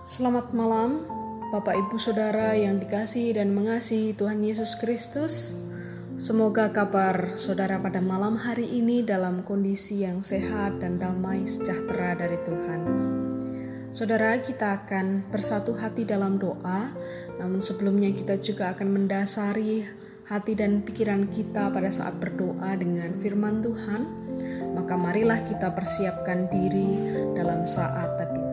Selamat malam, Bapak Ibu Saudara yang dikasih dan mengasihi Tuhan Yesus Kristus. Semoga kabar saudara pada malam hari ini dalam kondisi yang sehat dan damai sejahtera dari Tuhan. Saudara, kita akan bersatu hati dalam doa, namun sebelumnya kita juga akan mendasari hati dan pikiran kita pada saat berdoa dengan firman Tuhan. Maka marilah kita persiapkan diri dalam saat teduh.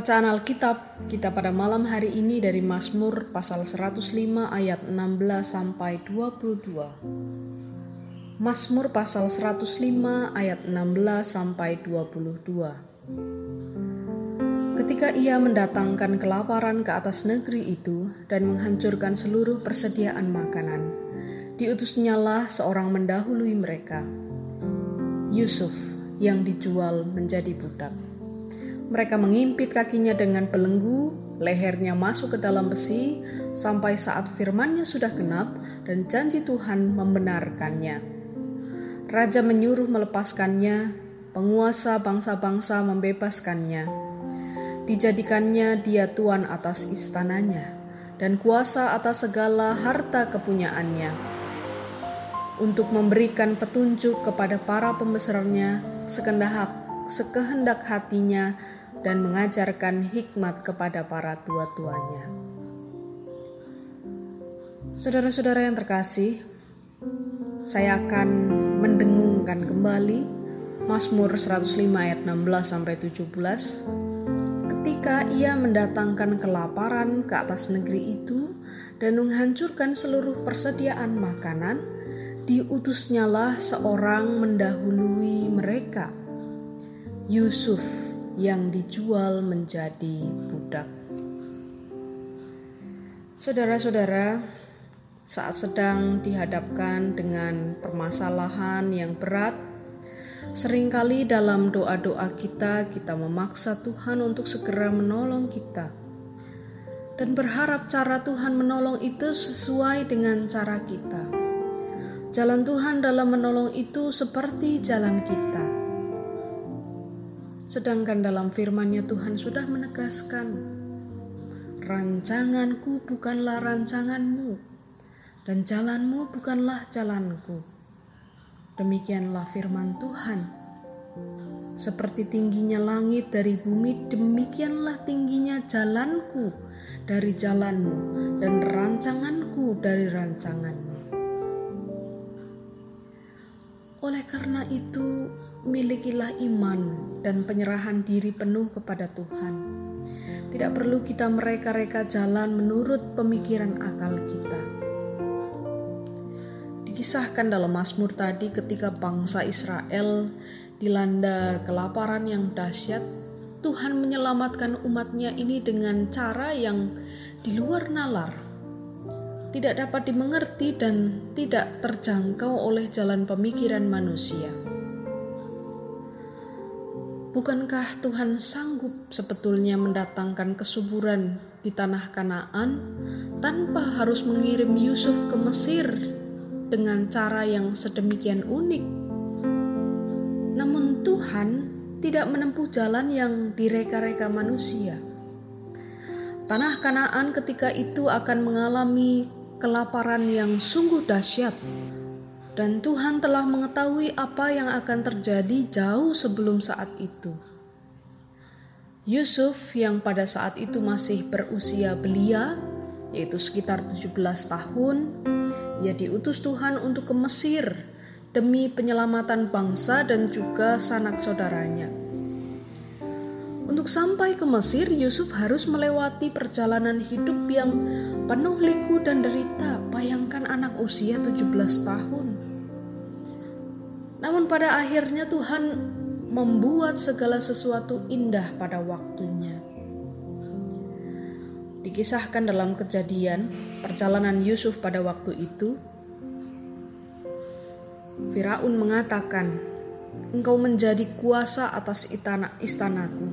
Bacaan Alkitab kita pada malam hari ini dari Mazmur pasal 105 ayat 16 sampai 22. Mazmur pasal 105 ayat 16 sampai 22. Ketika ia mendatangkan kelaparan ke atas negeri itu dan menghancurkan seluruh persediaan makanan, diutusnyalah seorang mendahului mereka, Yusuf yang dijual menjadi budak. Mereka mengimpit kakinya dengan belenggu, lehernya masuk ke dalam besi, sampai saat firmannya sudah genap dan janji Tuhan membenarkannya. Raja menyuruh melepaskannya, penguasa bangsa-bangsa membebaskannya. Dijadikannya dia tuan atas istananya dan kuasa atas segala harta kepunyaannya. Untuk memberikan petunjuk kepada para pembesarnya, sekehendak, sekehendak hatinya, dan mengajarkan hikmat kepada para tua-tuanya. Saudara-saudara yang terkasih, saya akan mendengungkan kembali Mazmur 105 ayat 16 sampai 17 ketika ia mendatangkan kelaparan ke atas negeri itu dan menghancurkan seluruh persediaan makanan diutusnyalah seorang mendahului mereka Yusuf yang dijual menjadi budak. Saudara-saudara, saat sedang dihadapkan dengan permasalahan yang berat, sering kali dalam doa-doa kita, kita memaksa Tuhan untuk segera menolong kita, dan berharap cara Tuhan menolong itu sesuai dengan cara kita. Jalan Tuhan dalam menolong itu seperti jalan kita Sedangkan dalam firman-Nya Tuhan sudah menegaskan, rancanganku bukanlah rancanganmu, dan jalanmu bukanlah jalanku. Demikianlah firman Tuhan. Seperti tingginya langit dari bumi, demikianlah tingginya jalanku dari jalanmu, dan rancanganku dari rancanganmu. Oleh karena itu, milikilah iman dan penyerahan diri penuh kepada Tuhan. Tidak perlu kita mereka-reka jalan menurut pemikiran akal kita. Dikisahkan dalam Mazmur tadi ketika bangsa Israel dilanda kelaparan yang dahsyat, Tuhan menyelamatkan umatnya ini dengan cara yang di luar nalar, tidak dapat dimengerti dan tidak terjangkau oleh jalan pemikiran manusia. Bukankah Tuhan sanggup sebetulnya mendatangkan kesuburan di tanah Kanaan tanpa harus mengirim Yusuf ke Mesir dengan cara yang sedemikian unik? Namun Tuhan tidak menempuh jalan yang direka-reka manusia. Tanah Kanaan ketika itu akan mengalami kelaparan yang sungguh dahsyat, dan Tuhan telah mengetahui apa yang akan terjadi jauh sebelum saat itu. Yusuf yang pada saat itu masih berusia belia, yaitu sekitar 17 tahun, ia diutus Tuhan untuk ke Mesir demi penyelamatan bangsa dan juga sanak saudaranya. Untuk sampai ke Mesir, Yusuf harus melewati perjalanan hidup yang penuh liku dan derita. Bayangkan anak usia 17 tahun. Namun pada akhirnya Tuhan membuat segala sesuatu indah pada waktunya. Dikisahkan dalam kejadian perjalanan Yusuf pada waktu itu, Firaun mengatakan, "Engkau menjadi kuasa atas istana istanaku,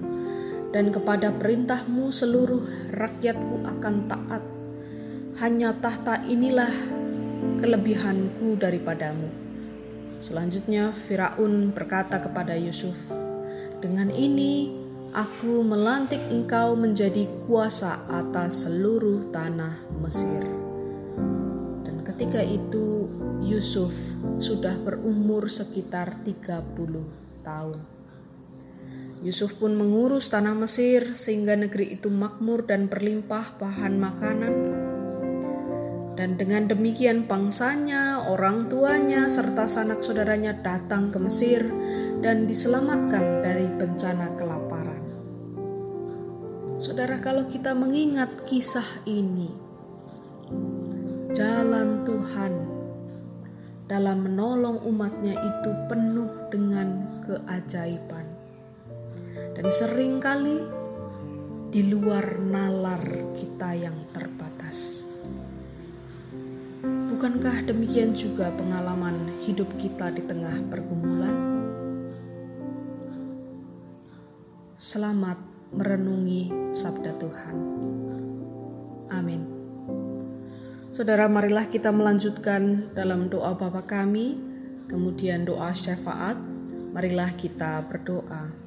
dan kepada perintahmu seluruh rakyatku akan taat. Hanya tahta inilah kelebihanku daripadamu." Selanjutnya, Firaun berkata kepada Yusuf, "Dengan ini Aku melantik engkau menjadi kuasa atas seluruh tanah Mesir. Dan ketika itu Yusuf sudah berumur sekitar 30 tahun. Yusuf pun mengurus tanah Mesir sehingga negeri itu makmur dan berlimpah bahan makanan. Dan dengan demikian bangsanya, orang tuanya, serta sanak saudaranya datang ke Mesir dan diselamatkan dari bencana kelaparan. Saudara, kalau kita mengingat kisah ini, jalan Tuhan dalam menolong umatnya itu penuh dengan keajaiban. Dan sering kali di luar nalar kita yang terbatas. Bukankah demikian juga pengalaman hidup kita di tengah pergumulan? Selamat merenungi sabda Tuhan. Amin. Saudara, marilah kita melanjutkan dalam doa Bapa kami, kemudian doa syafaat. Marilah kita berdoa.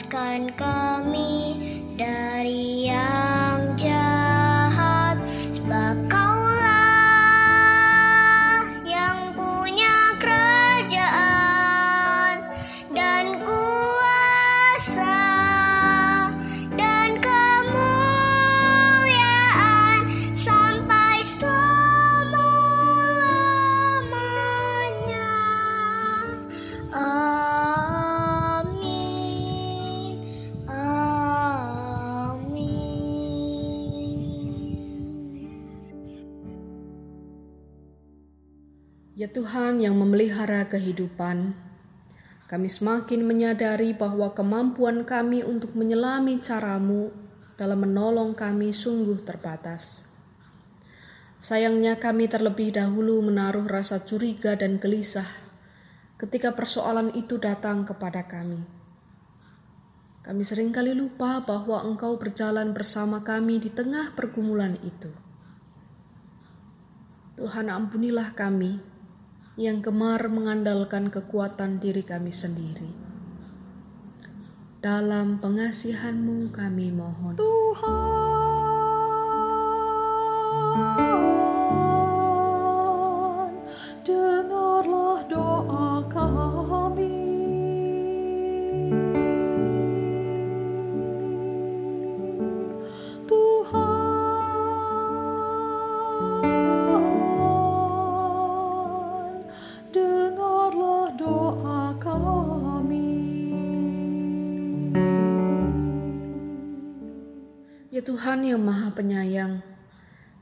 Sky Tuhan yang memelihara kehidupan, kami semakin menyadari bahwa kemampuan kami untuk menyelami caramu dalam menolong kami sungguh terbatas. Sayangnya kami terlebih dahulu menaruh rasa curiga dan gelisah ketika persoalan itu datang kepada kami. Kami sering kali lupa bahwa Engkau berjalan bersama kami di tengah pergumulan itu. Tuhan ampunilah kami yang gemar mengandalkan kekuatan diri kami sendiri. Dalam pengasihanmu kami mohon. Tuhan. Ya Tuhan yang Maha Penyayang,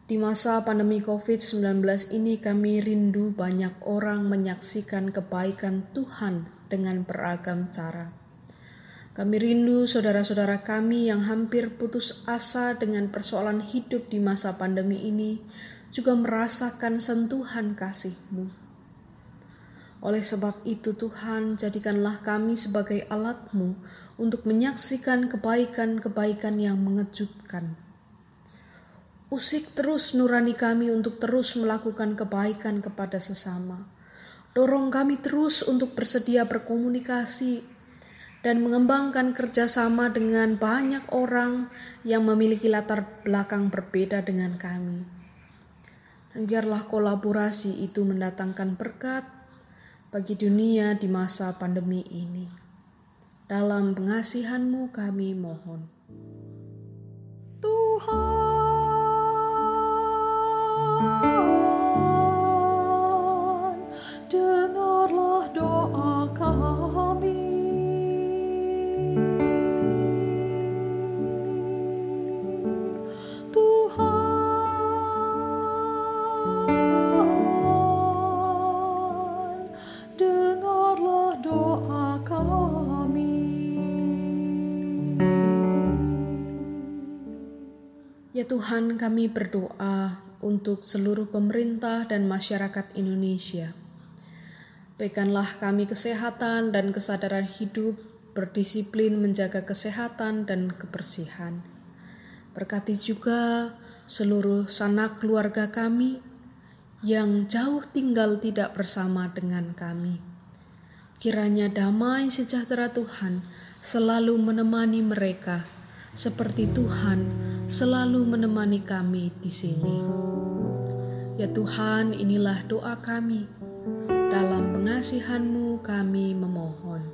di masa pandemi COVID-19 ini kami rindu banyak orang menyaksikan kebaikan Tuhan dengan beragam cara. Kami rindu saudara-saudara kami yang hampir putus asa dengan persoalan hidup di masa pandemi ini juga merasakan sentuhan kasih-Mu. Oleh sebab itu Tuhan, jadikanlah kami sebagai alat-Mu untuk menyaksikan kebaikan-kebaikan yang mengejutkan Usik terus nurani kami untuk terus melakukan kebaikan kepada sesama. Dorong kami terus untuk bersedia berkomunikasi dan mengembangkan kerjasama dengan banyak orang yang memiliki latar belakang berbeda dengan kami. Dan biarlah kolaborasi itu mendatangkan berkat bagi dunia di masa pandemi ini. Dalam pengasihanmu kami mohon. Tuhan. Ya Tuhan, kami berdoa untuk seluruh pemerintah dan masyarakat Indonesia. Berikanlah kami kesehatan dan kesadaran hidup, berdisiplin menjaga kesehatan dan kebersihan. Berkati juga seluruh sanak keluarga kami yang jauh tinggal tidak bersama dengan kami. Kiranya damai sejahtera Tuhan selalu menemani mereka seperti Tuhan selalu menemani kami di sini. Ya Tuhan, inilah doa kami. Dalam pengasihan-Mu kami memohon.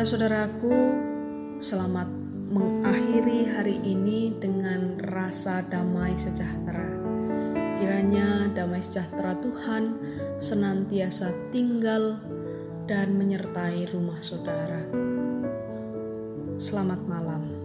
Saudara-saudaraku, selamat mengakhiri hari ini dengan rasa damai sejahtera. Kiranya damai sejahtera Tuhan senantiasa tinggal dan menyertai rumah saudara. Selamat malam.